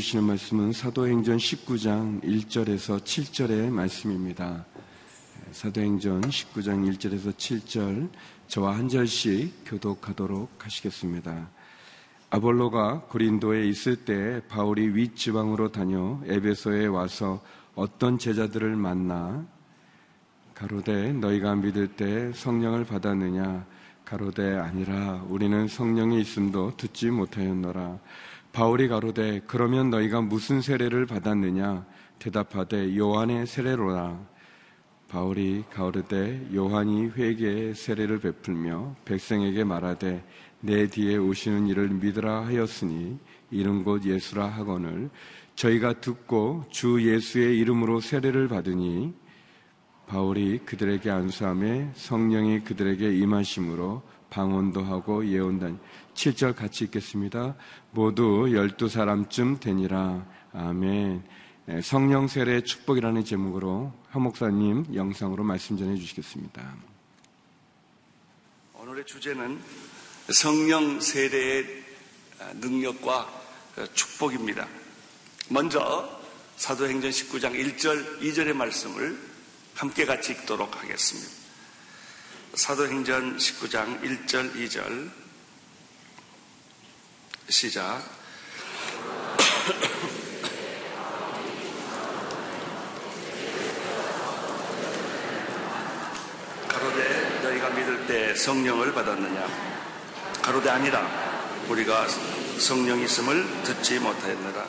주시는 말씀은 사도행전 19장 1절에서 7절의 말씀입니다. 사도행전 19장 1절에서 7절 저와 한 절씩 교독하도록 하시겠습니다. 아볼로가 고린도에 있을 때 바울이 윗지방으로 다녀 에베소에 와서 어떤 제자들을 만나 가로되 너희가 믿을 때 성령을 받았느냐 가로되 아니라 우리는 성령이 있음도 듣지 못하였노라 바울이 가로되 그러면 너희가 무슨 세례를 받았느냐? 대답하되 요한의 세례로라. 바울이 가로되 요한이 회개의 세례를 베풀며 백성에게 말하되 내 뒤에 오시는 이를 믿으라 하였으니 이름 곧 예수라 하거늘. 저희가 듣고 주 예수의 이름으로 세례를 받으니 바울이 그들에게 안수함에 성령이 그들에게 임하심으로 방언도 하고 예언단 7절 같이 읽겠습니다. 모두 열두 사람쯤 되니라. 아멘. 네, 성령 세례 축복이라는 제목으로 한 목사님 영상으로 말씀 전해 주시겠습니다. 오늘의 주제는 성령 세례의 능력과 축복입니다. 먼저 사도행전 19장 1절, 2절의 말씀을 함께 같이 읽도록 하겠습니다. 사도행전 19장 1절, 2절 시작. 가로대 너희가 믿을 때 성령을 받았느냐? 가로대 아니라 우리가 성령 있음을 듣지 못하였느라.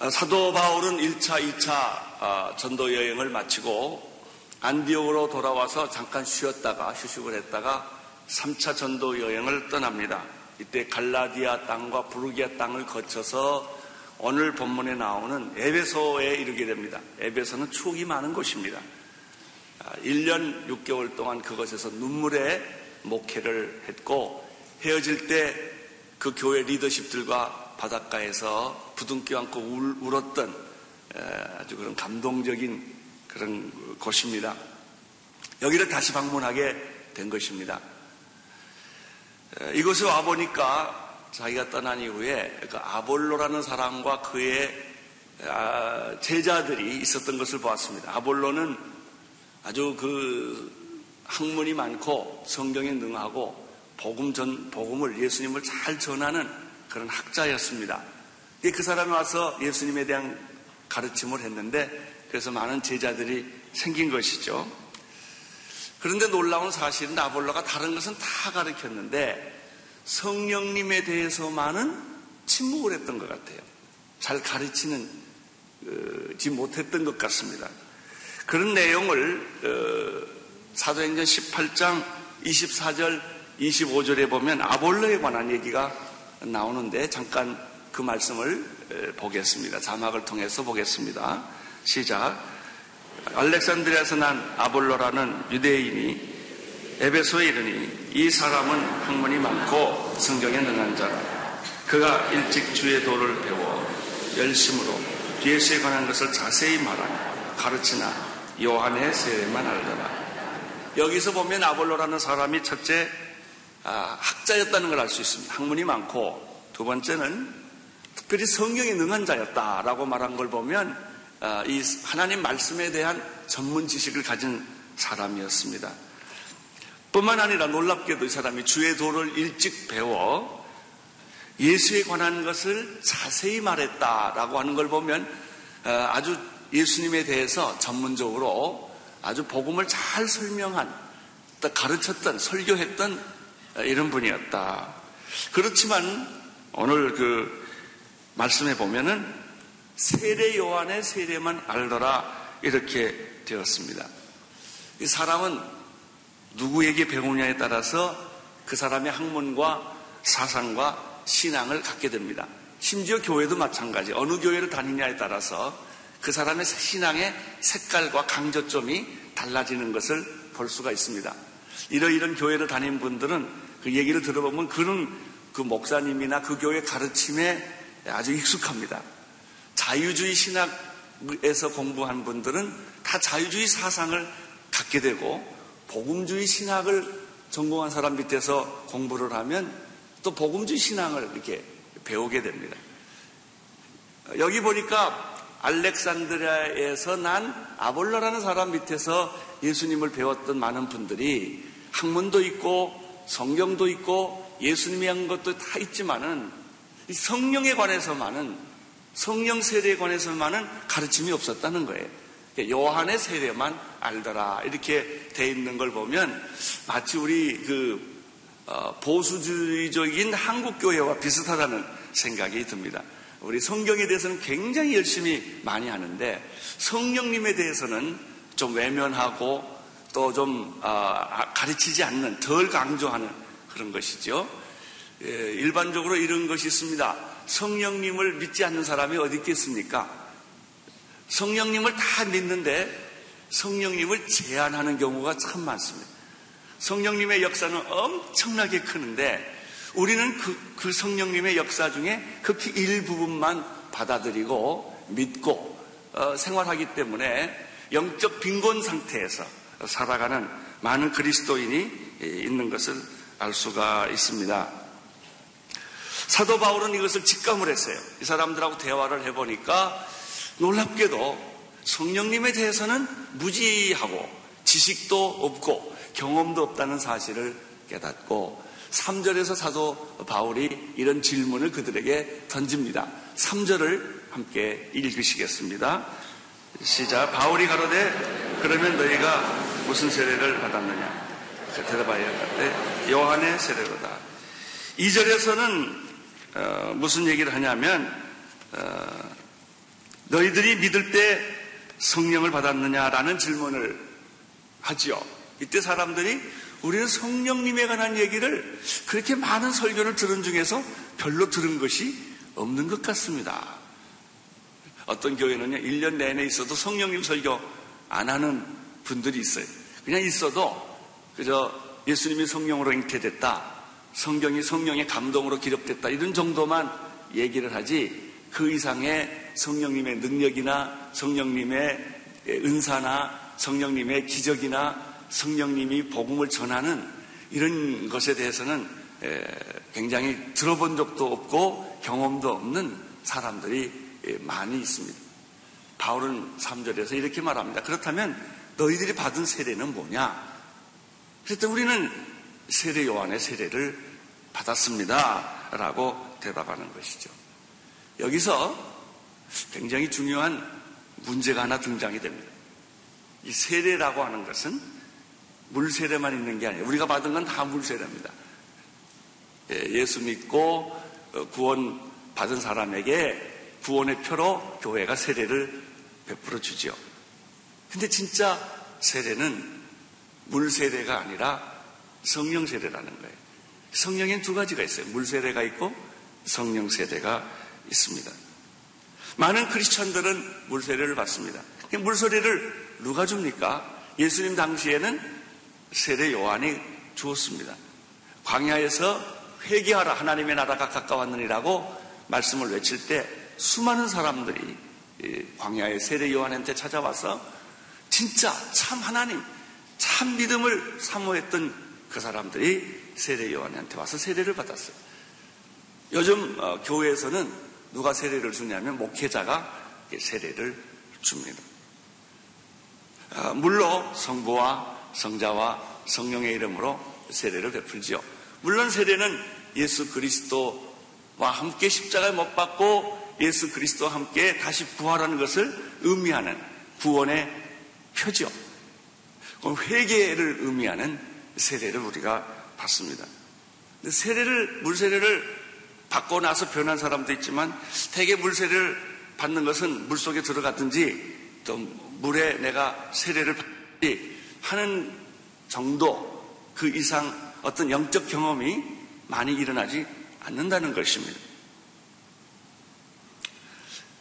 아, 사도 바울은 1차, 2차 아, 전도 여행을 마치고 안디옥으로 돌아와서 잠깐 쉬었다가 휴식을 했다가 3차 전도 여행을 떠납니다. 이때 갈라디아 땅과 부르기아 땅을 거쳐서 오늘 본문에 나오는 에베소에 이르게 됩니다. 에베소는 추억이 많은 곳입니다. 1년 아, 6개월 동안 그것에서 눈물의 목회를 했고 헤어질 때 그 교회 리더십들과 바닷가에서 부둥켜 안고 울, 었던 아주 그런 감동적인 그런 곳입니다. 여기를 다시 방문하게 된 것입니다. 이곳에 와보니까 자기가 떠난 이후에 그 아볼로라는 사람과 그의 아, 제자들이 있었던 것을 보았습니다. 아볼로는 아주 그 학문이 많고 성경에 능하고 복음 전, 복음을 예수님을 잘 전하는 그런 학자였습니다. 그 사람이 와서 예수님에 대한 가르침을 했는데 그래서 많은 제자들이 생긴 것이죠. 그런데 놀라운 사실은 아볼로가 다른 것은 다 가르쳤는데 성령님에 대해서만은 침묵을 했던 것 같아요. 잘 가르치는 어, 지 못했던 것 같습니다. 그런 내용을 어, 사도행전 18장 24절 25절에 보면 아볼로에 관한 얘기가 나오는데 잠깐 그 말씀을 보겠습니다. 자막을 통해서 보겠습니다. 시작. 알렉산드리아에서 난 아볼로라는 유대인이 에베소에 이르니 이 사람은 학문이 많고 성경에 능한 자라. 그가 일찍 주의 도를 배워 열심으로 예수에 관한 것을 자세히 말하며 가르치나 요한의 세례만 알더라. 여기서 보면 아볼로라는 사람이 첫째 아, 학자였다는 걸 알 수 있습니다. 학문이 많고 두 번째는 특별히 성경에 능한 자였다라고 말한 걸 보면 아, 이 하나님 말씀에 대한 전문 지식을 가진 사람이었습니다. 뿐만 아니라 놀랍게도 이 사람이 주의 도를 일찍 배워 예수에 관한 것을 자세히 말했다라고 하는 걸 보면 어, 아주 예수님에 대해서 전문적으로 아주 복음을 잘 설명한 가르쳤던 설교했던 이런 분이었다. 그렇지만 오늘 그 말씀해 보면은 세례 요한의 세례만 알더라 이렇게 되었습니다. 이 사람은 누구에게 배우냐에 따라서 그 사람의 학문과 사상과 신앙을 갖게 됩니다. 심지어 교회도 마찬가지. 어느 교회를 다니냐에 따라서 그 사람의 신앙의 색깔과 강조점이 달라지는 것을 볼 수가 있습니다. 이러이런 교회를 다닌 분들은 그 얘기를 들어보면 그런 그 목사님이나 그 교회 가르침에 아주 익숙합니다. 자유주의 신학에서 공부한 분들은 다 자유주의 사상을 갖게 되고 복음주의 신학을 전공한 사람 밑에서 공부를 하면 또 복음주의 신앙을 이렇게 배우게 됩니다. 여기 보니까 알렉산드리아에서 난 아볼로라는 사람 밑에서 예수님을 배웠던 많은 분들이 학문도 있고 성경도 있고 예수님이 한 것도 다 있지만은 성령에 관해서만은 성령 세례에 관해서만은 가르침이 없었다는 거예요. 요한의 세례만 알더라 이렇게 돼 있는 걸 보면 마치 우리 그 어, 보수주의적인 한국 교회와 비슷하다는 생각이 듭니다. 우리 성경에 대해서는 굉장히 열심히 많이 하는데 성령님에 대해서는 좀 외면하고 또좀 아, 가르치지 않는 덜 강조하는 그런 것이죠. 예, 일반적으로 이런 것이 있습니다. 성령님을 믿지 않는 사람이 어디 있겠습니까? 성령님을 다 믿는데 성령님을 제한하는 경우가 참 많습니다. 성령님의 역사는 엄청나게 크는데 우리는 그, 그 성령님의 역사 중에 극히 일부분만 받아들이고 믿고 어, 생활하기 때문에 영적 빈곤 상태에서 살아가는 많은 그리스도인이 있는 것을 알 수가 있습니다. 사도 바울은 이것을 직감을 했어요. 이 사람들하고 대화를 해보니까 놀랍게도 성령님에 대해서는 무지하고 지식도 없고 경험도 없다는 사실을 깨닫고 3절에서 사도 바울이 이런 질문을 그들에게 던집니다. 3절을 함께 읽으시겠습니다. 시작. 바울이 가로되 그러면 너희가 무슨 세례를 받았느냐? 그 대답하여 갔대 요한의 세례로다. 2절에서는 어, 무슨 얘기를 하냐면 어, 너희들이 믿을 때 성령을 받았느냐라는 질문을 하지요. 이때 사람들이 우리는 성령님에 관한 얘기를 그렇게 많은 설교를 들은 중에서 별로 들은 것이 없는 것 같습니다. 어떤 교회는요, 1년 내내 있어도 성령님 설교 안 하는 분들이 있어요. 그냥 있어도 그저 예수님이 성령으로 잉태됐다. 성경이 성령의 감동으로 기록됐다. 이런 정도만 얘기를 하지 그 이상의 성령님의 능력이나 성령님의 은사나 성령님의 기적이나 성령님이 복음을 전하는 이런 것에 대해서는 굉장히 들어본 적도 없고 경험도 없는 사람들이 많이 있습니다. 바울은 3절에서 이렇게 말합니다. 그렇다면 너희들이 받은 세례는 뭐냐? 그랬더니 우리는 세례 요한의 세례를 받았습니다. 라고 대답하는 것이죠. 여기서 굉장히 중요한 문제가 하나 등장이 됩니다. 이 세례라고 하는 것은 물 세례만 있는 게 아니에요. 우리가 받은 건 다 물 세례입니다. 예, 예수 믿고 어, 구원 받은 사람에게 구원의 표로 교회가 세례를 베풀어 주지요. 근데 진짜 세례는 물 세례가 아니라 성령 세례라는 거예요. 성령엔 두 가지가 있어요. 물세례가 있고 성령 세례가 있습니다. 많은 크리스천들은 물 세례를 받습니다. 물 세례를 누가 줍니까? 예수님 당시에는 세례 요한이 주었습니다. 광야에서 회개하라 하나님의 나라가 가까웠느니라고 말씀을 외칠 때 수많은 사람들이 광야의 세례 요한한테 찾아와서 진짜 참 하나님, 참 믿음을 사모했던 그 사람들이 세례 요한한테 와서 세례를 받았어요. 요즘 어, 교회에서는 누가 세례를 주냐면 목회자가 세례를 줍니다. 아, 물론 성부와 성자와 성령의 이름으로 세례를 베풀지요. 물론 세례는 예수 그리스도와 함께 십자가에 못 박고 예수 그리스도와 함께 다시 부활하는 것을 의미하는 구원의 표지요. 회개를 의미하는 세례를 우리가 받습니다. 세례를 물세례를 받고 나서 변한 사람도 있지만 대개 물세례를 받는 것은 물 속에 들어갔든지 또 물에 내가 세례를 받든지 하는 정도 그 이상 어떤 영적 경험이 많이 일어나지 않는다는 것입니다.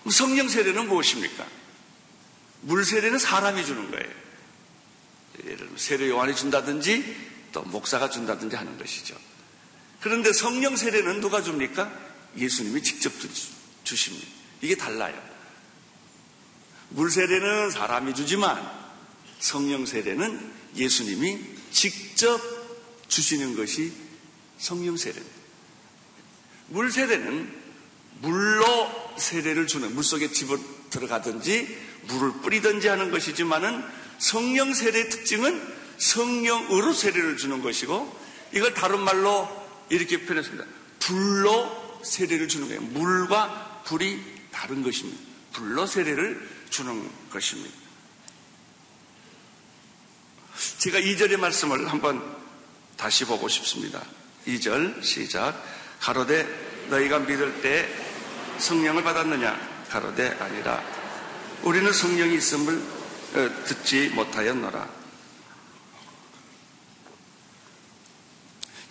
성령 세례는 무엇입니까? 물 세례는 사람이 주는 거예요. 예를 세례 요한이 준다든지 또 목사가 준다든지 하는 것이죠. 그런데 성령 세례는 누가 줍니까? 예수님이 직접 주십니다. 이게 달라요. 물 세례는 사람이 주지만 성령 세례는 예수님이 직접 주시는 것이 성령 세례입니다. 물 세례는 물로 세례를 주는 물 속에 집어 들어가든지 물을 뿌리든지 하는 것이지만은 성령 세례의 특징은 성령으로 세례를 주는 것이고 이걸 다른 말로 이렇게 표현했습니다. 불로 세례를 주는 거예요. 물과 불이 다른 것입니다. 불로 세례를 주는 것입니다. 제가 2절의 말씀을 한번 다시 보고 싶습니다. 2절 시작. 가로되 너희가 믿을 때 성령을 받았느냐? 가로되 아니라 우리는 성령이 있음을 어, 듣지 못하였노라.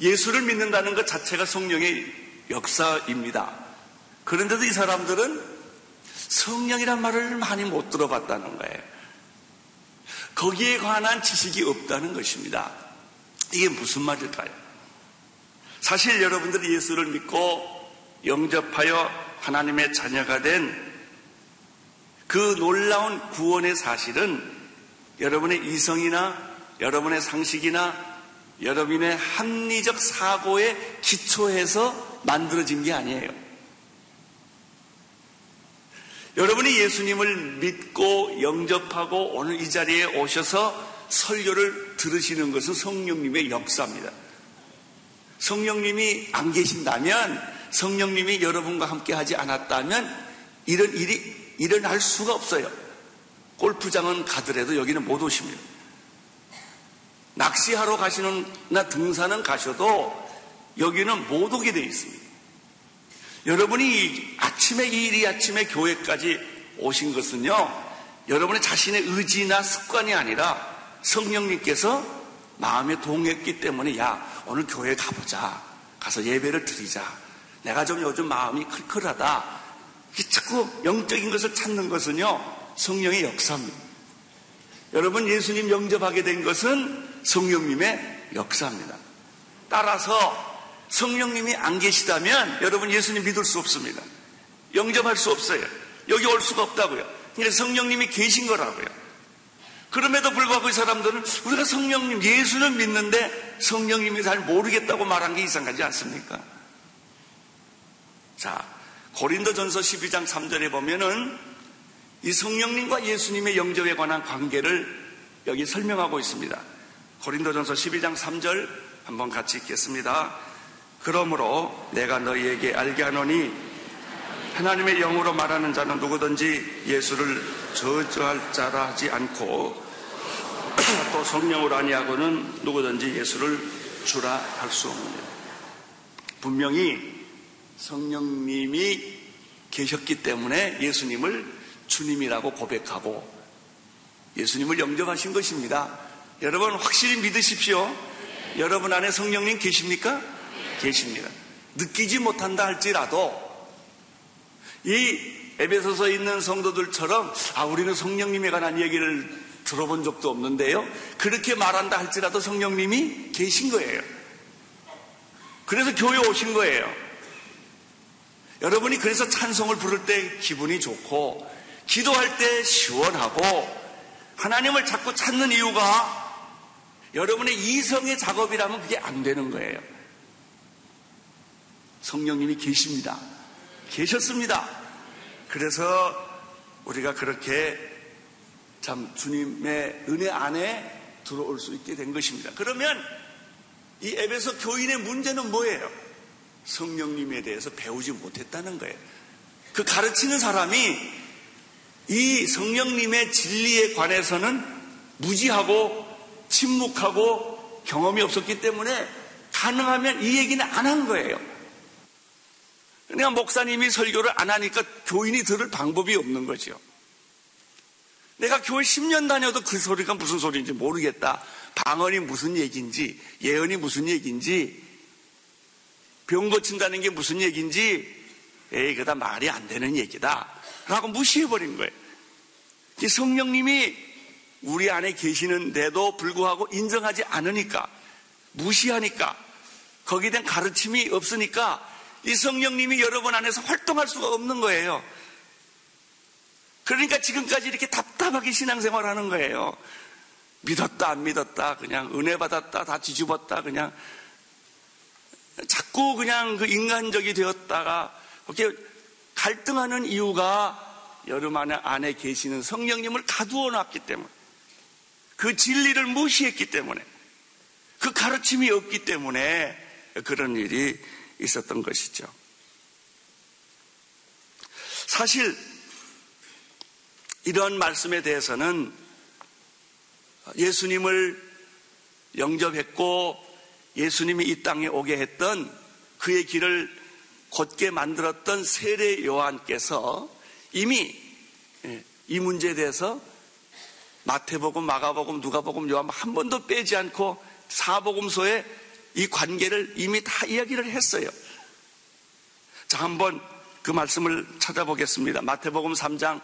예수를 믿는다는 것 자체가 성령의 역사입니다. 그런데도 이 사람들은 성령이란 말을 많이 못 들어봤다는 거예요. 거기에 관한 지식이 없다는 것입니다. 이게 무슨 말일까요? 사실 여러분들이 예수를 믿고 영접하여 하나님의 자녀가 된 그 놀라운 구원의 사실은 여러분의 이성이나 여러분의 상식이나 여러분의 합리적 사고에 기초해서 만들어진 게 아니에요. 여러분이 예수님을 믿고 영접하고 오늘 이 자리에 오셔서 설교를 들으시는 것은 성령님의 역사입니다. 성령님이 안 계신다면, 성령님이 여러분과 함께 하지 않았다면, 이런 일이 일어날 수가 없어요. 골프장은 가더라도 여기는 못 오십니다. 낚시하러 가시는, 나 등산은 가셔도 여기는 못 오게 되어 있습니다. 여러분이 아침에 이 일이 아침에 교회까지 오신 것은요, 여러분의 자신의 의지나 습관이 아니라 성령님께서 마음에 동했기 때문에 야, 오늘 교회 가보자. 가서 예배를 드리자. 내가 좀 요즘 마음이 클클하다. 자꾸 영적인 것을 찾는 것은요, 성령의 역사입니다. 여러분, 예수님 영접하게 된 것은 성령님의 역사입니다. 따라서 성령님이 안 계시다면 여러분 예수님 믿을 수 없습니다. 영접할 수 없어요. 여기 올 수가 없다고요. 그러니까 성령님이 계신 거라고요. 그럼에도 불구하고 이 사람들은 우리가 성령님, 예수는 믿는데 성령님이 잘 모르겠다고 말한 게 이상하지 않습니까? 자, 고린도 전서 12장 3절에 보면은 이 성령님과 예수님의 영접에 관한 관계를 여기 설명하고 있습니다. 고린도 전서 12장 3절 한번 같이 읽겠습니다. 그러므로 내가 너희에게 알게 하노니 하나님의 영으로 말하는 자는 누구든지 예수를 저주할 자라 하지 않고 또 성령으로 아니하고는 누구든지 예수를 주라 할 수 없느니라. 분명히 성령님이 계셨기 때문에 예수님을 주님이라고 고백하고 예수님을 영접하신 것입니다. 여러분 확실히 믿으십시오. 여러분 안에 성령님 계십니까? 계십니다. 느끼지 못한다 할지라도 이 에베소서에 있는 성도들처럼 아 우리는 성령님에 관한 얘기를 들어본 적도 없는데요. 그렇게 말한다 할지라도 성령님이 계신 거예요. 그래서 교회 오신 거예요. 여러분이 그래서 찬송을 부를 때 기분이 좋고 기도할 때 시원하고 하나님을 자꾸 찾는 이유가 여러분의 이성의 작업이라면 그게 안 되는 거예요. 성령님이 계십니다. 계셨습니다. 그래서 우리가 그렇게 참 주님의 은혜 안에 들어올 수 있게 된 것입니다. 그러면 이 앱에서 교인의 문제는 뭐예요? 성령님에 대해서 배우지 못했다는 거예요. 그 가르치는 사람이 이 성령님의 진리에 관해서는 무지하고 침묵하고 경험이 없었기 때문에 가능하면 이 얘기는 안 한 거예요. 그러니까 목사님이 설교를 안 하니까 교인이 들을 방법이 없는 거죠. 내가 교회 10년 다녀도 그 소리가 무슨 소리인지 모르겠다. 방언이 무슨 얘기인지, 예언이 무슨 얘기인지, 병 고친다는 게 무슨 얘기인지, 에이, 그다 말이 안 되는 얘기다. 라고 무시해버린 거예요. 성령님이 우리 안에 계시는데도 불구하고 인정하지 않으니까, 무시하니까, 거기에 대한 가르침이 없으니까 이 성령님이 여러분 안에서 활동할 수가 없는 거예요. 그러니까 지금까지 이렇게 답답하게 신앙생활 하는 거예요. 믿었다, 안 믿었다, 그냥 은혜 받았다, 다 뒤집었다, 그냥 자꾸 그냥 그 인간적이 되었다가 이렇게 갈등하는 이유가 여러분 안에, 안에 계시는 성령님을 가두어 놨기 때문에 그 진리를 무시했기 때문에 그 가르침이 없기 때문에 그런 일이 있었던 것이죠. 사실 이런 말씀에 대해서는 예수님을 영접했고 예수님이 이 땅에 오게 했던 그의 길을 곧게 만들었던 세례 요한께서 이미 예, 이 문제에 대해서 마태복음, 마가복음, 누가복음, 요한 한 번도 빼지 않고 사복음서에 이 관계를 이미 다 이야기를 했어요. 자, 한번 그 말씀을 찾아보겠습니다. 마태복음 3장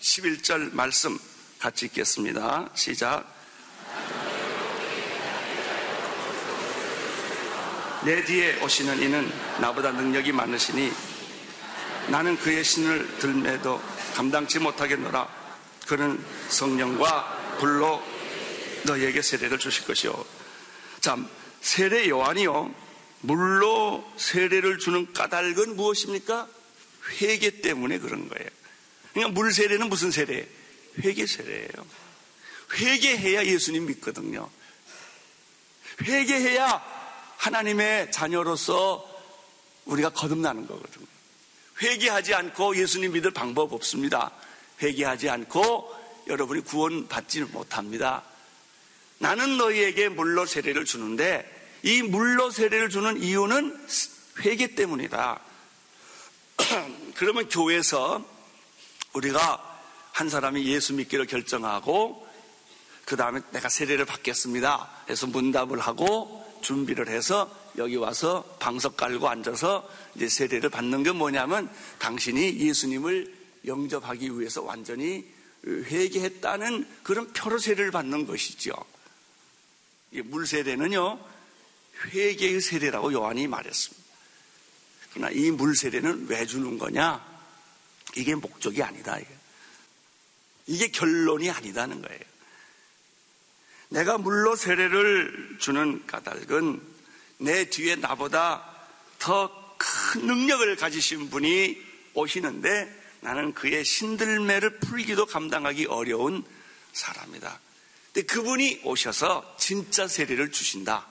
11절 말씀 같이 읽겠습니다. 시작. 내 뒤에 오시는 이는 나보다 능력이 많으시니 나는 그의 신을 들매도 감당치 못하겠노라. 그는 성령과 불로 너에게 세례를 주실 것이요. 참, 세례 요한이요. 물로 세례를 주는 까닭은 무엇입니까? 회개 때문에 그런 거예요. 그러니까 물 세례는 무슨 세례? 회개 세례예요. 회개해야 예수님 믿거든요. 회개해야 하나님의 자녀로서 우리가 거듭나는 거거든요. 회개하지 않고 예수님 믿을 방법 없습니다. 회개하지 않고 여러분이 구원받지 못합니다. 나는 너희에게 물로 세례를 주는데 이 물로 세례를 주는 이유는 회개 때문이다. 그러면 교회에서 우리가 한 사람이 예수 믿기를 결정하고 그 다음에 내가 세례를 받겠습니다. 해서 문답을 하고 준비를 해서 여기 와서 방석 깔고 앉아서 이제 세례를 받는 게 뭐냐면 당신이 예수님을 영접하기 위해서 완전히 회개했다는 그런 표로 세례를 받는 것이죠. 물 세례는요 회개의 세례라고 요한이 말했습니다. 그러나 이 물 세례는 왜 주는 거냐? 이게 목적이 아니다. 이게, 결론이 아니다는 거예요. 내가 물로 세례를 주는 까닭은 내 뒤에 나보다 더 큰 능력을 가지신 분이 오시는데 나는 그의 신들매를 풀기도 감당하기 어려운 사람이다. 근데 그분이 오셔서 진짜 세례를 주신다.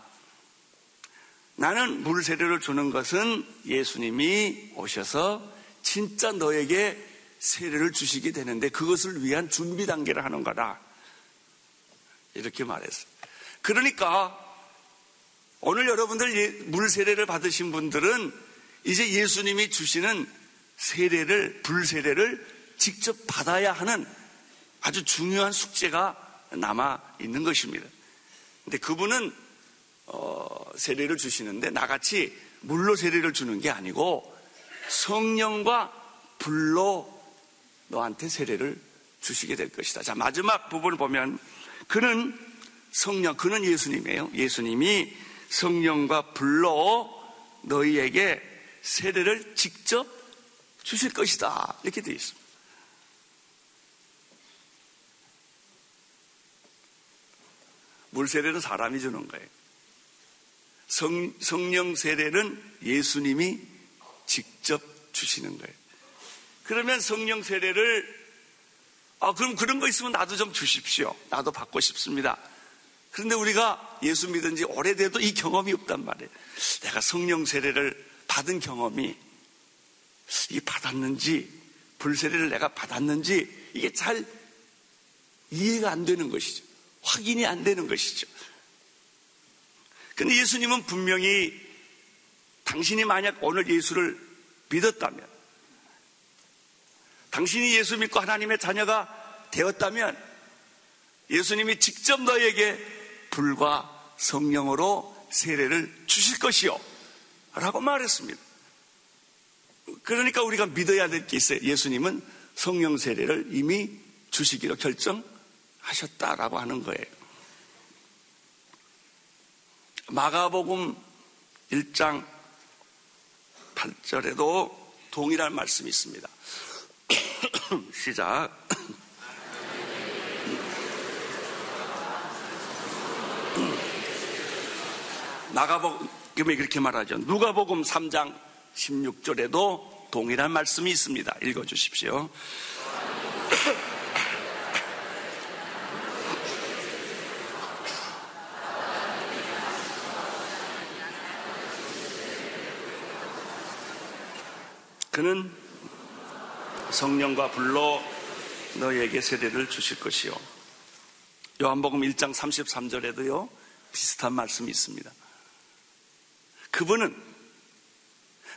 나는 물 세례를 주는 것은 예수님이 오셔서 진짜 너에게 세례를 주시게 되는데 그것을 위한 준비 단계를 하는 거다. 이렇게 말했어요. 그러니까 오늘 여러분들 예, 물 세례를 받으신 분들은 이제 예수님이 주시는 세례를 불 세례를 직접 받아야 하는 아주 중요한 숙제가 남아 있는 것입니다. 근데 그분은 어, 세례를 주시는데 나같이 물로 세례를 주는 게 아니고 성령과 불로 너한테 세례를 주시게 될 것이다. 자 마지막 부분을 보면 그는 성령, 그는 예수님이에요. 예수님이 성령과 불러 너희에게 세례를 직접 주실 것이다. 이렇게 되어 있습니다. 물 세례는 사람이 주는 거예요. 성, 성령 세례는 예수님이 직접 주시는 거예요. 그러면 성령 세례를 아, 그럼 그런 거 있으면 나도 좀 주십시오. 나도 받고 싶습니다. 그런데 우리가 예수 믿은 지 오래돼도 이 경험이 없단 말이에요. 내가 성령 세례를 받은 경험이 이 받았는지 불세례를 내가 받았는지 이게 잘 이해가 안 되는 것이죠. 확인이 안 되는 것이죠. 근데 예수님은 분명히 당신이 만약 오늘 예수를 믿었다면 당신이 예수 믿고 하나님의 자녀가 되었다면 예수님이 직접 너에게 불과 성령으로 세례를 주실 것이요. 라고 말했습니다. 그러니까 우리가 믿어야 될 게 있어요. 예수님은 성령 세례를 이미 주시기로 결정하셨다라고 하는 거예요. 마가복음 1장 8절에도 동일한 말씀이 있습니다. 시작. 나가복음이 그렇게 말하죠. 누가복음 3장 16절에도 동일한 말씀이 있습니다. 읽어 주십시오. 그는 성령과 불로 너에게 세례를 주실 것이요. 요한복음 1장 33절에도요, 비슷한 말씀이 있습니다. 그분은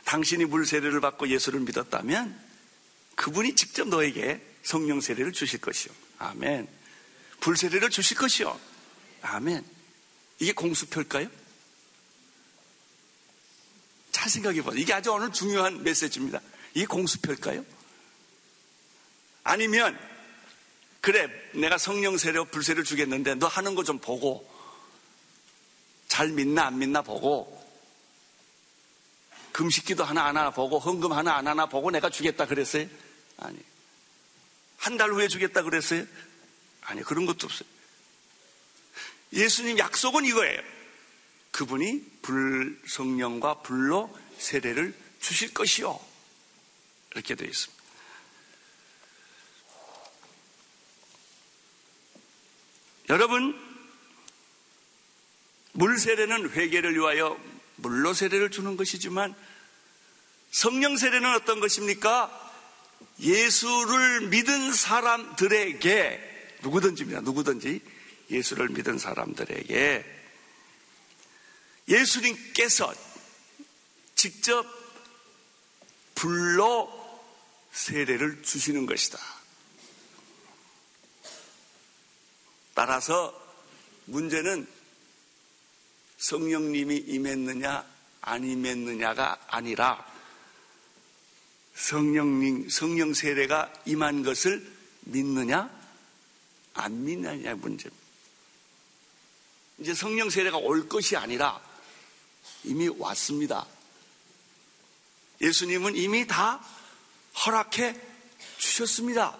당신이 물 세례를 받고 예수를 믿었다면 그분이 직접 너에게 성령 세례를 주실 것이요. 아멘. 불 세례를 주실 것이요. 아멘. 이게 공수표일까요? 잘 생각해 보세요. 이게 아주 오늘 중요한 메시지입니다. 이게 공수표일까요? 아니면 그래 내가 성령 세례 불세를 주겠는데 너 하는 거 좀 보고 잘 믿나 안 믿나 보고 금식기도 하나 안 하나 보고 헌금 하나 안 하나 보고 내가 주겠다 그랬어요? 아니. 한 달 후에 주겠다 그랬어요? 아니 그런 것도 없어요. 예수님 약속은 이거예요. 그분이 불성령과 불로 세례를 주실 것이요. 이렇게 되어 있습니다 여러분, 물 세례는 회개를 위하여 물로 세례를 주는 것이지만 성령 세례는 어떤 것입니까? 예수를 믿은 사람들에게 누구든지입니다. 누구든지 예수를 믿은 사람들에게 예수님께서 직접 불로 세례를 주시는 것이다. 따라서 문제는 성령님이 임했느냐 안 임했느냐가 아니라 성령님 성령 세례가 임한 것을 믿느냐 안 믿느냐의 문제입니다. 이제 성령 세례가 올 것이 아니라 이미 왔습니다. 예수님은 이미 다 허락해 주셨습니다.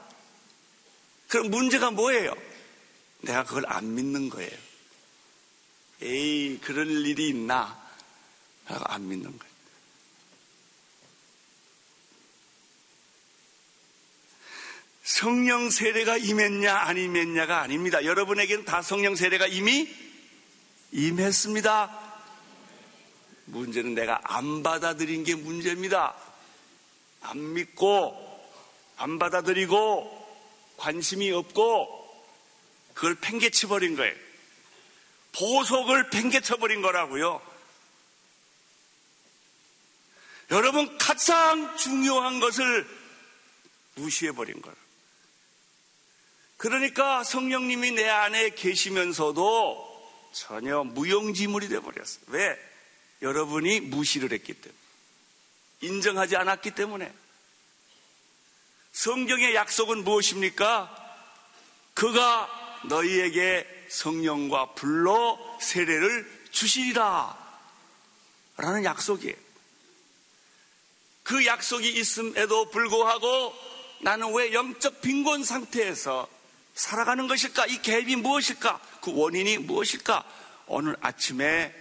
그럼 문제가 뭐예요? 내가 그걸 안 믿는 거예요. 에이, 그럴 일이 있나? 내가 안 믿는 거예요. 성령 세례가 임했냐, 안 임했냐가 아닙니다. 여러분에게는 다 성령 세례가 이미 임했습니다. 문제는 내가 안 받아들인 게 문제입니다. 안 믿고, 안 받아들이고, 관심이 없고, 그걸 팽개쳐 버린 거예요. 보석을 팽개쳐 버린 거라고요. 여러분, 가장 중요한 것을 무시해 버린 거예요. 그러니까 성령님이 내 안에 계시면서도 전혀 무용지물이 되어버렸어요. 왜? 여러분이 무시를 했기 때문에. 인정하지 않았기 때문에. 성경의 약속은 무엇입니까? 그가 너희에게 성령과 불로 세례를 주시리라. 라는 약속이에요. 그 약속이 있음에도 불구하고 나는 왜 영적 빈곤 상태에서 살아가는 것일까? 이 갭이 무엇일까? 그 원인이 무엇일까? 오늘 아침에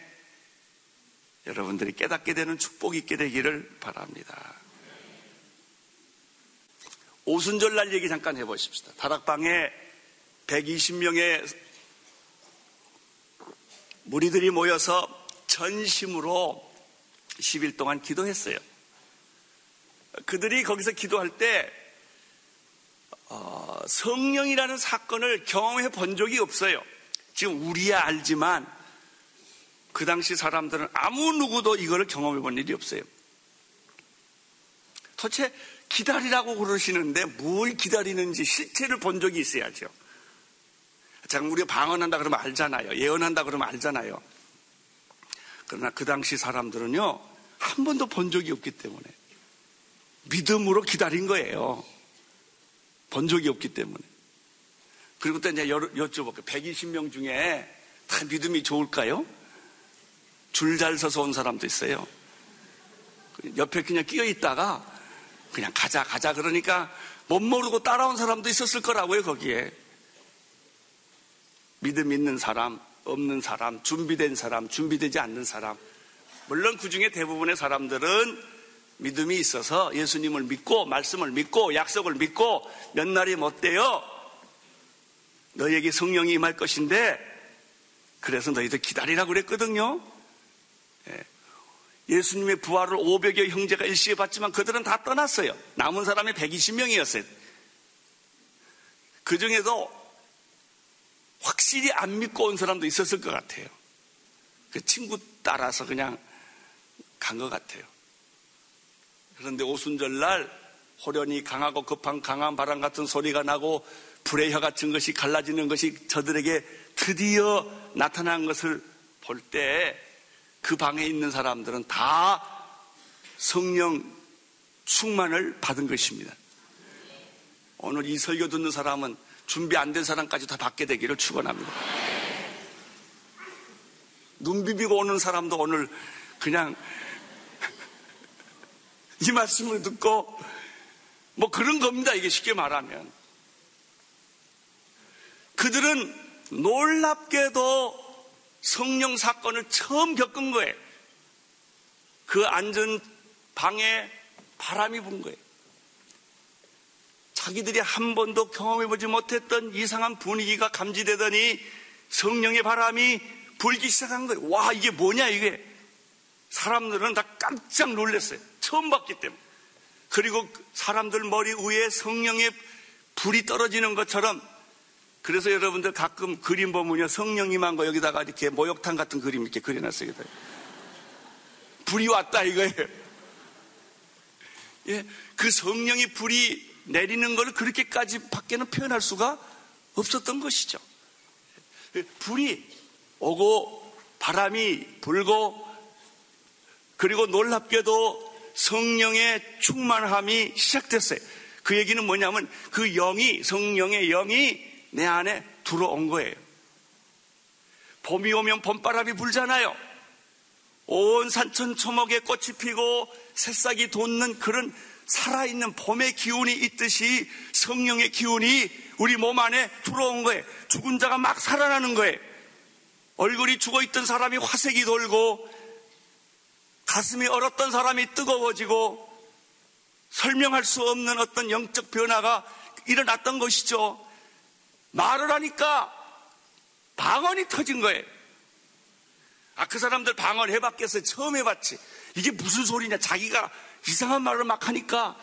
여러분들이 깨닫게 되는 축복이 있게 되기를 바랍니다. 오순절날 얘기 잠깐 해보십시다. 다락방에 120명의 무리들이 모여서 전심으로 10일 동안 기도했어요. 그들이 거기서 기도할 때 어, 성령이라는 사건을 경험해 본 적이 없어요. 지금 우리야 알지만 그 당시 사람들은 아무 누구도 이거를 경험해 본 일이 없어요. 도대체 기다리라고 그러시는데 뭘 기다리는지 실체를 본 적이 있어야죠. 자, 우리가 방언한다 그러면 알잖아요. 예언한다 그러면 알잖아요. 그러나 그 당시 사람들은요, 한 번도 본 적이 없기 때문에 믿음으로 기다린 거예요. 본 적이 없기 때문에. 그리고 또 이제 여쭤볼게요. 120명 중에 다 믿음이 좋을까요? 줄 잘 서서 온 사람도 있어요. 옆에 그냥 끼어 있다가 그냥 가자, 가자 그러니까 못 모르고 따라온 사람도 있었을 거라고요, 거기에. 믿음 있는 사람, 없는 사람, 준비된 사람, 준비되지 않는 사람. 물론 그 중에 대부분의 사람들은 믿음이 있어서 예수님을 믿고 말씀을 믿고 약속을 믿고 몇 날이 못 돼요. 너에게 성령이 임할 것인데 그래서 너희들 기다리라고 그랬거든요. 예. 예수님의 부활을 500여 형제가 일시에 봤지만 그들은 다 떠났어요. 남은 사람이 120명이었어요. 그 중에도 확실히 안 믿고 온 사람도 있었을 것 같아요. 그 친구 따라서 그냥 간 것 같아요. 그런데 오순절날 호련히 강하고 급한 강한 바람 같은 소리가 나고 불의 혀 같은 것이 갈라지는 것이 저들에게 드디어 나타난 것을 볼 때 그 방에 있는 사람들은 다 성령 충만을 받은 것입니다. 오늘 이 설교 듣는 사람은 준비 안 된 사람까지 다 받게 되기를 축원합니다. 눈 비비고 오는 사람도 오늘 그냥 이 말씀을 듣고 뭐 그런 겁니다. 이게 쉽게 말하면. 그들은 놀랍게도 성령 사건을 처음 겪은 거예요. 그 앉은 방에 바람이 분 거예요. 자기들이 한 번도 경험해보지 못했던 이상한 분위기가 감지되더니 성령의 바람이 불기 시작한 거예요. 와, 이게 뭐냐, 이게. 사람들은 다 깜짝 놀랐어요. 처음 봤기 때문에. 그리고 사람들 머리 위에 성령의 불이 떨어지는 것처럼 그래서 여러분들 가끔 그림 보면요. 성령 임한 거 여기다가 이렇게 모욕탕 같은 그림 이렇게 그려놨어요. 불이 왔다 이거예요. 예, 그 성령의 불이 내리는 걸 그렇게까지 밖에는 표현할 수가 없었던 것이죠. 불이 오고 바람이 불고 그리고 놀랍게도 성령의 충만함이 시작됐어요. 그 얘기는 뭐냐면 그 영이 성령의 영이 내 안에 들어온 거예요. 봄이 오면 봄바람이 불잖아요. 온 산천 초목에 꽃이 피고 새싹이 돋는 그런 살아있는 봄의 기운이 있듯이 성령의 기운이 우리 몸 안에 들어온 거예요. 죽은 자가 막 살아나는 거예요. 얼굴이 죽어 있던 사람이 화색이 돌고 가슴이 얼었던 사람이 뜨거워지고 설명할 수 없는 어떤 영적 변화가 일어났던 것이죠. 말을 하니까 방언이 터진 거예요. 아, 그 사람들 방언 해봤겠어요. 처음 해봤지. 이게 무슨 소리냐. 자기가 이상한 말을 막 하니까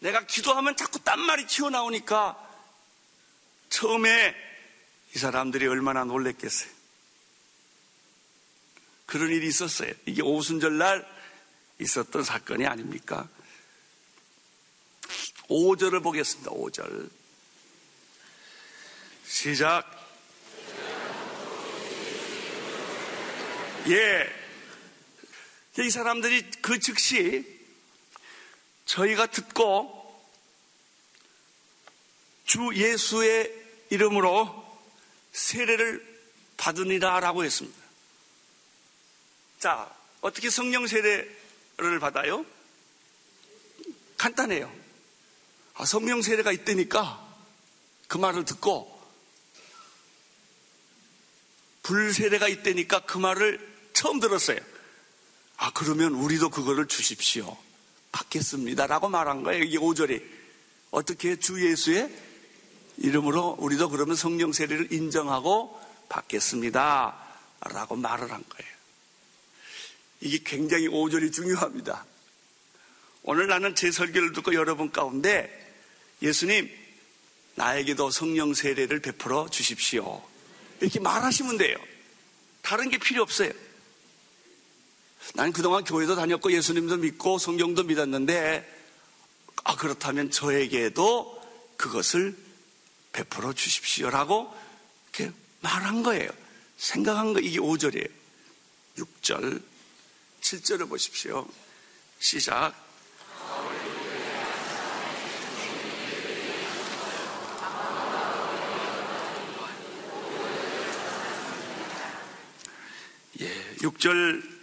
내가 기도하면 자꾸 딴 말이 튀어나오니까 처음에 이 사람들이 얼마나 놀랬겠어요. 그런 일이 있었어요. 이게 오순절날 있었던 사건이 아닙니까? 5절을 보겠습니다. 5절. 시작. 예. 이 사람들이 그 즉시 저희가 듣고 주 예수의 이름으로 세례를 받으니라 라고 했습니다. 자, 어떻게 성령 세례를 받아요? 간단해요. 아, 성령 세례가 있다니까 그 말을 듣고 불세례가 있다니까 그 말을 처음 들었어요. 아, 그러면 우리도 그거를 주십시오. 받겠습니다. 라고 말한 거예요. 이게 5절이. 어떻게 주 예수의 이름으로 우리도 그러면 성령 세례를 인정하고 받겠습니다. 라고 말을 한 거예요. 이게 굉장히 5절이 중요합니다. 오늘 나는 제 설교를 듣고 여러분 가운데 예수님, 나에게도 성령 세례를 베풀어 주십시오. 이렇게 말하시면 돼요. 다른 게 필요 없어요. 난 그동안 교회도 다녔고 예수님도 믿고 성경도 믿었는데 아 그렇다면 저에게도 그것을 베풀어 주십시오라고 이렇게 말한 거예요. 생각한 거 이게 5절이에요. 6절, 7절을 보십시오. 시작. 예, 6절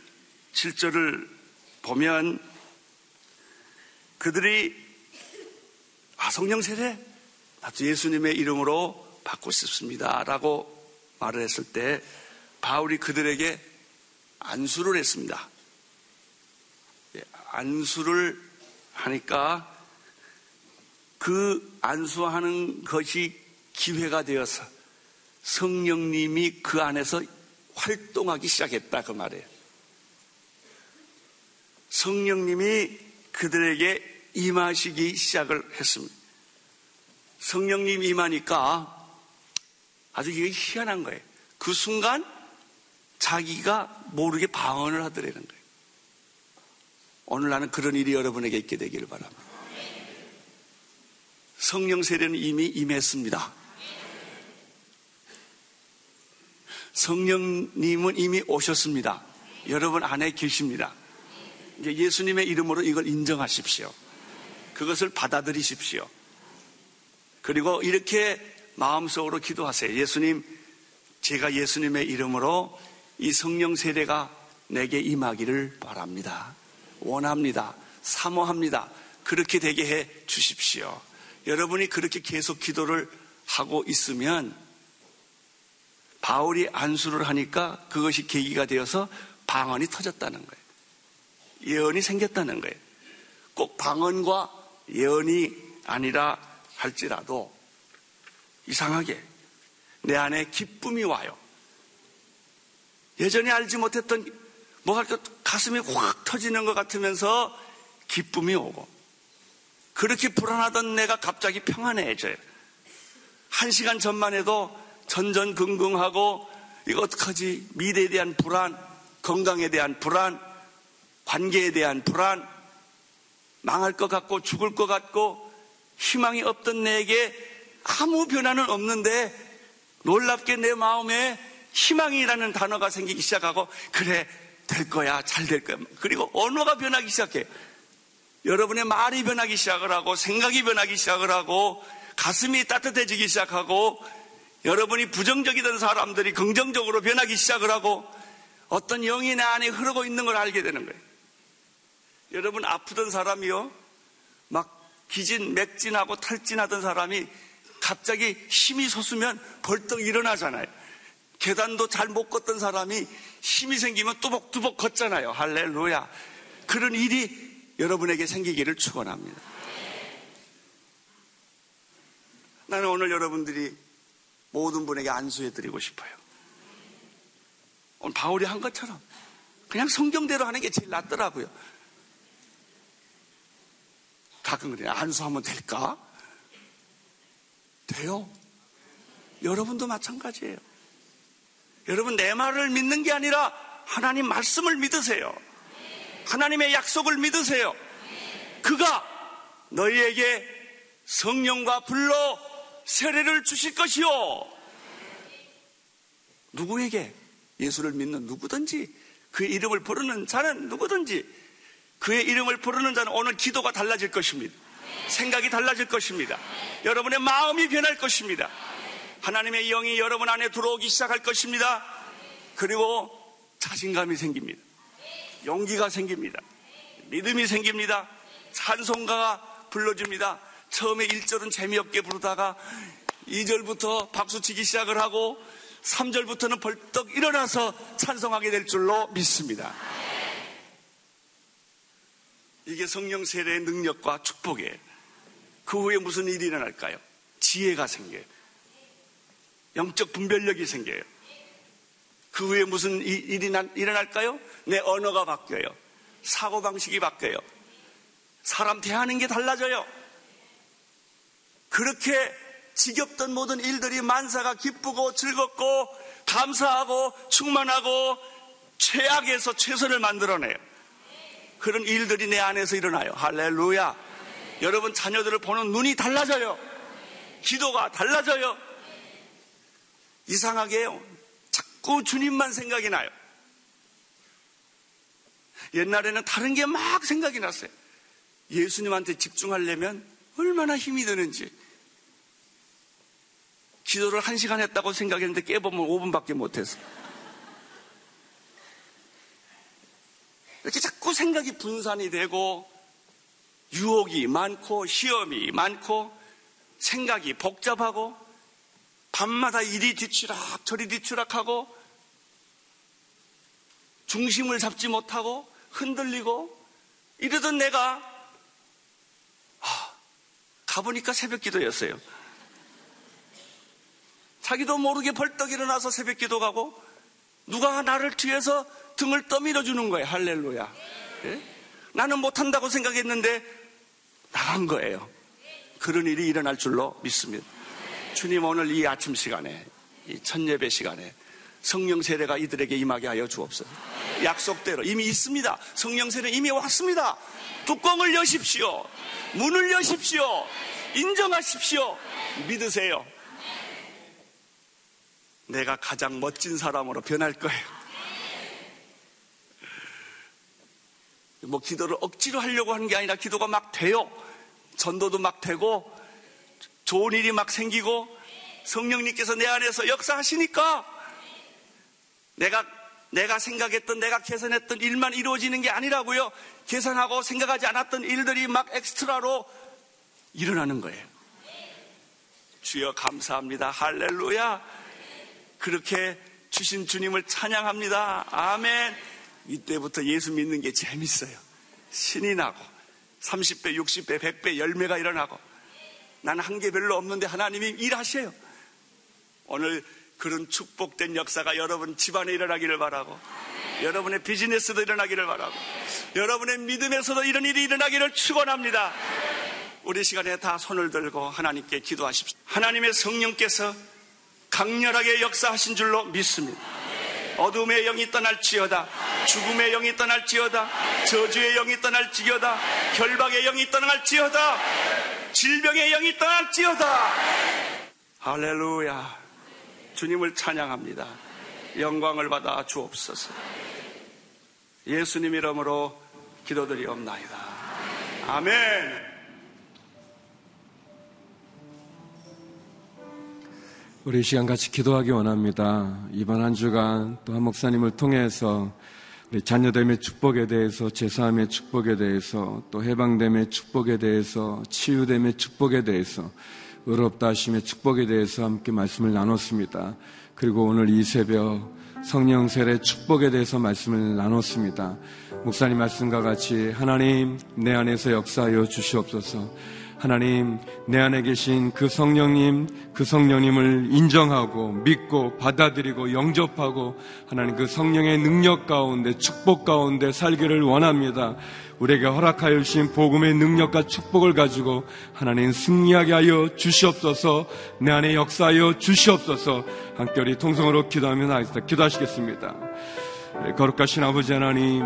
7절을 보면 그들이 아, 성령 세례? 나도 예수님의 이름으로 받고 싶습니다. 라고 말을 했을 때 바울이 그들에게 안수를 했습니다. 예, 안수를 하니까 그 안수하는 것이 기회가 되어서 성령님이 그 안에서 활동하기 시작했다 그 말이에요. 성령님이 그들에게 임하시기 시작을 했습니다. 성령님 임하니까 아주 이게 희한한 거예요. 그 순간 자기가 모르게 방언을 하더라는 거예요. 오늘 나는 그런 일이 여러분에게 있게 되기를 바랍니다. 성령 세례는 이미 임했습니다. 성령님은 이미 오셨습니다. 여러분 안에 계십니다. 예수님의 이름으로 이걸 인정하십시오. 그것을 받아들이십시오. 그리고 이렇게 마음속으로 기도하세요. 예수님, 제가 예수님의 이름으로 이 성령 세례가 내게 임하기를 바랍니다. 원합니다. 사모합니다. 그렇게 되게 해 주십시오. 여러분이 그렇게 계속 기도를 하고 있으면 바울이 안수를 하니까 그것이 계기가 되어서 방언이 터졌다는 거예요. 예언이 생겼다는 거예요. 꼭 방언과 예언이 아니라 할지라도 이상하게 내 안에 기쁨이 와요. 예전에 알지 못했던 뭐가 가슴이 확 터지는 것 같으면서 기쁨이 오고 그렇게 불안하던 내가 갑자기 평안해져요. 한 시간 전만 해도 전전긍긍하고 이거 어떡하지? 미래에 대한 불안, 건강에 대한 불안, 관계에 대한 불안, 망할 것 같고 죽을 것 같고 희망이 없던 내게 아무 변화는 없는데 놀랍게 내 마음에 희망이라는 단어가 생기기 시작하고 그래 될 거야 잘 될 거야 그리고 언어가 변하기 시작해 여러분의 말이 변하기 시작을 하고 생각이 변하기 시작을 하고 가슴이 따뜻해지기 시작하고 여러분이 부정적이던 사람들이 긍정적으로 변하기 시작을 하고 어떤 영이 내 안에 흐르고 있는 걸 알게 되는 거예요. 여러분 아프던 사람이요. 막 기진, 맥진하고 탈진하던 사람이 갑자기 힘이 솟으면 벌떡 일어나잖아요. 계단도 잘 못 걷던 사람이 힘이 생기면 뚜벅뚜벅 걷잖아요. 할렐루야. 그런 일이 여러분에게 생기기를 축원합니다. 나는 오늘 여러분들이 모든 분에게 안수해 드리고 싶어요. 오늘 바울이 한 것처럼 그냥 성경대로 하는 게 제일 낫더라고요. 가끔 그래요. 안수하면 될까? 돼요. 여러분도 마찬가지예요. 여러분 내 말을 믿는 게 아니라 하나님 말씀을 믿으세요. 하나님의 약속을 믿으세요. 그가 너희에게 성령과 불로 세례를 주실 것이요. 누구에게? 예수를 믿는 누구든지 그의 이름을 부르는 자는 누구든지 그의 이름을 부르는 자는 오늘 기도가 달라질 것입니다. 생각이 달라질 것입니다. 여러분의 마음이 변할 것입니다. 하나님의 영이 여러분 안에 들어오기 시작할 것입니다. 그리고 자신감이 생깁니다. 용기가 생깁니다. 믿음이 생깁니다. 찬송가가 불러줍니다. 처음에 1절은 재미없게 부르다가 2절부터 박수치기 시작을 하고 3절부터는 벌떡 일어나서 찬송하게 될 줄로 믿습니다. 이게 성령 세례의 능력과 축복이에요. 그 후에 무슨 일이 일어날까요? 지혜가 생겨요. 영적 분별력이 생겨요. 그 후에 무슨 일이 일어날까요? 내 언어가 바뀌어요. 사고방식이 바뀌어요. 사람 대하는 게 달라져요. 그렇게 지겹던 모든 일들이 만사가 기쁘고 즐겁고 감사하고 충만하고 최악에서 최선을 만들어내요. 그런 일들이 내 안에서 일어나요. 할렐루야. 여러분 자녀들을 보는 눈이 달라져요. 기도가 달라져요. 이상하게요. 자꾸 주님만 생각이 나요. 옛날에는 다른 게 막 생각이 났어요. 예수님한테 집중하려면 얼마나 힘이 드는지. 기도를 한 시간 했다고 생각했는데 깨보면 5분밖에 못해서. 이렇게 자꾸 생각이 분산이 되고, 유혹이 많고, 시험이 많고, 생각이 복잡하고, 밤마다 이리 뒤추락 저리 뒤추락하고 중심을 잡지 못하고 흔들리고 이러던 내가 하, 가보니까 새벽 기도였어요. 자기도 모르게 벌떡 일어나서 새벽 기도 가고 누가 나를 뒤에서 등을 떠밀어 주는 거예요. 할렐루야. 예? 나는 못한다고 생각했는데 나간 거예요. 그런 일이 일어날 줄로 믿습니다. 주님 오늘 이 아침 시간에, 이 첫예배 시간에 성령 세례가 이들에게 임하게 하여 주옵소서. 약속대로 이미 있습니다. 성령 세례 이미 왔습니다. 뚜껑을 여십시오. 문을 여십시오. 인정하십시오. 믿으세요. 내가 가장 멋진 사람으로 변할 거예요. 뭐 기도를 억지로 하려고 하는 게 아니라 기도가 막 돼요. 전도도 막 되고 좋은 일이 막 생기고 성령님께서 내 안에서 역사하시니까 내가 내가 생각했던 내가 계산했던 일만 이루어지는 게 아니라고요. 계산하고 생각하지 않았던 일들이 막 엑스트라로 일어나는 거예요. 주여 감사합니다. 할렐루야. 그렇게 주신 주님을 찬양합니다. 아멘. 이때부터 예수 믿는 게 재밌어요. 신이 나고 30배, 60배, 100배 열매가 일어나고 나는 한 게 별로 없는데 하나님이 일하셔요. 오늘 그런 축복된 역사가 여러분 집안에 일어나기를 바라고 여러분의 비즈니스도 일어나기를 바라고 여러분의 믿음에서도 이런 일이 일어나기를 축원합니다. 우리 시간에 다 손을 들고 하나님께 기도하십시오. 하나님의 성령께서 강렬하게 역사하신 줄로 믿습니다. 어둠의 영이 떠날지어다. 죽음의 영이 떠날지어다. 저주의 영이 떠날지어다. 결박의 영이 떠날지어다. 질병의 영이 떠날지어다. 할렐루야. 주님을 찬양합니다. 영광을 받아 주옵소서. 예수님 이름으로 기도드리옵나이다. 아멘. 우리 시간 같이 기도하기 원합니다. 이번 한 주간 또 한 목사님을 통해서 우리 자녀됨의 축복에 대해서 제사함의 축복에 대해서 또 해방됨의 축복에 대해서 치유됨의 축복에 대해서 의롭다 하심의 축복에 대해서 함께 말씀을 나눴습니다. 그리고 오늘 이 새벽 성령 세례 축복에 대해서 말씀을 나눴습니다. 목사님 말씀과 같이 하나님 내 안에서 역사하여 주시옵소서. 하나님, 내 안에 계신 그 성령님, 그 성령님을 인정하고 믿고 받아들이고 영접하고 하나님 그 성령의 능력 가운데 축복 가운데 살기를 원합니다. 우리에게 허락하여 주신 복음의 능력과 축복을 가지고 하나님 승리하게 하여 주시옵소서 내 안에 역사하여 주시옵소서 우리 통성으로 기도하면 하겠습니다. 기도하시겠습니다. 네, 거룩하신 아버지 하나님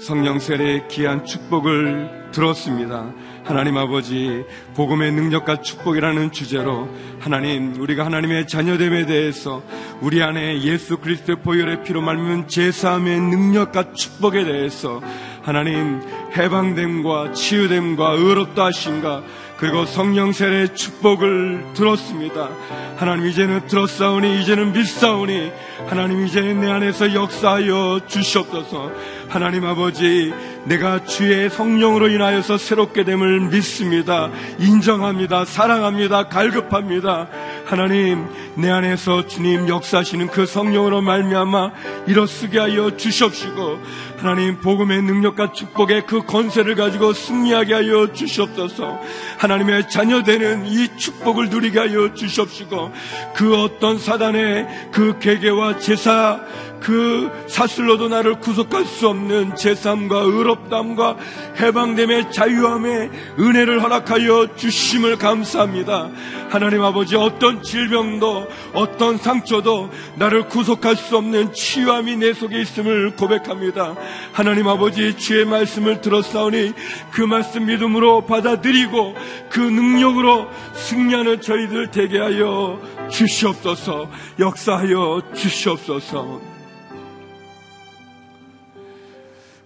성령 세례의 귀한 축복을 들었습니다. 하나님 아버지 복음의 능력과 축복이라는 주제로 하나님 우리가 하나님의 자녀됨에 대해서 우리 안에 예수 그리스도의 보혈의 피로 말미암은 제사함의 능력과 축복에 대해서 하나님 해방됨과 치유됨과 의롭다 하신가 그리고 성령 세례의 축복을 들었습니다. 하나님 이제는 들었사오니 이제는 믿사오니 하나님 이제 내 안에서 역사하여 주시옵소서. 하나님 아버지 내가 주의 성령으로 인하여서 새롭게 됨을 믿습니다. 인정합니다. 사랑합니다. 갈급합니다. 하나님 내 안에서 주님 역사하시는 그 성령으로 말미암아 일어서게 하여 주시옵시고 하나님 복음의 능력과 축복의 그 권세를 가지고 승리하게 하여 주시옵소서. 하나님의 자녀 되는 이 축복을 누리게 하여 주시옵시고 그 어떤 사단의 그 계계와 제사 그 사슬로도 나를 구속할 수 없는 제삼과 의롭담과 해방됨의 자유함의 은혜를 허락하여 주심을 감사합니다. 하나님 아버지 어떤 질병도 어떤 상처도 나를 구속할 수 없는 치유함이 내 속에 있음을 고백합니다. 하나님 아버지 주의 말씀을 들었사오니 그 말씀 믿음으로 받아들이고 그 능력으로 승리하는 저희들 되게 하여 주시옵소서 역사하여 주시옵소서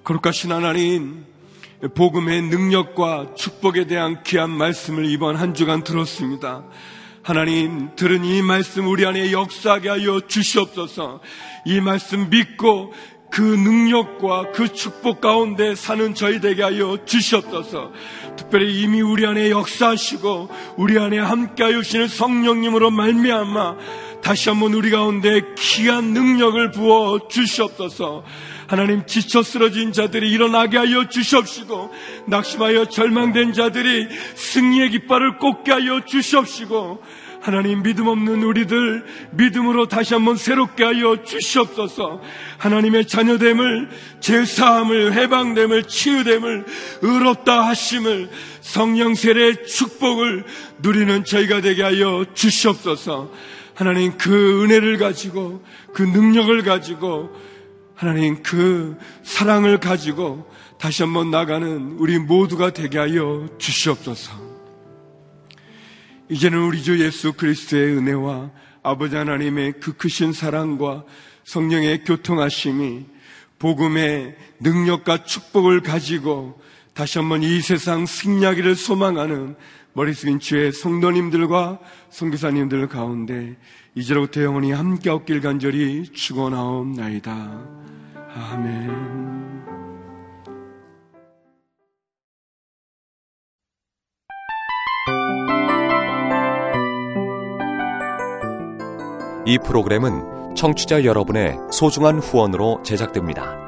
거룩하신 하나님, 복음의 능력과 축복에 대한 귀한 말씀을 이번 한 주간 들었습니다. 하나님, 들은 이 말씀 우리 안에 역사하게 하여 주시옵소서. 이 말씀 믿고 그 능력과 그 축복 가운데 사는 저희 되게 하여 주시옵소서. 특별히 이미 우리 안에 역사하시고 우리 안에 함께하여 주시는 성령님으로 말미암아 다시 한번 우리 가운데 귀한 능력을 부어 주시옵소서. 하나님 지쳐 쓰러진 자들이 일어나게 하여 주시옵시고 낙심하여 절망된 자들이 승리의 깃발을 꽂게 하여 주시옵시고 하나님 믿음 없는 우리들 믿음으로 다시 한번 새롭게 하여 주시옵소서. 하나님의 자녀됨을 제사함을 해방됨을 치유됨을 의롭다 하심을 성령 세례의 축복을 누리는 저희가 되게 하여 주시옵소서. 하나님 그 은혜를 가지고 그 능력을 가지고 하나님 그 사랑을 가지고 다시 한번 나가는 우리 모두가 되게 하여 주시옵소서. 이제는 우리 주 예수 그리스도의 은혜와 아버지 하나님의 그 크신 사랑과 성령의 교통하심이 복음의 능력과 축복을 가지고 다시 한번 이 세상 승리하기를 소망하는 머리 숙인 주의 성도님들과 성교사님들 가운데 이제로부터 영원히 함께 없길 간절히 축원하옵나이다. 아멘. 이 프로그램은 청취자 여러분의 소중한 후원으로 제작됩니다.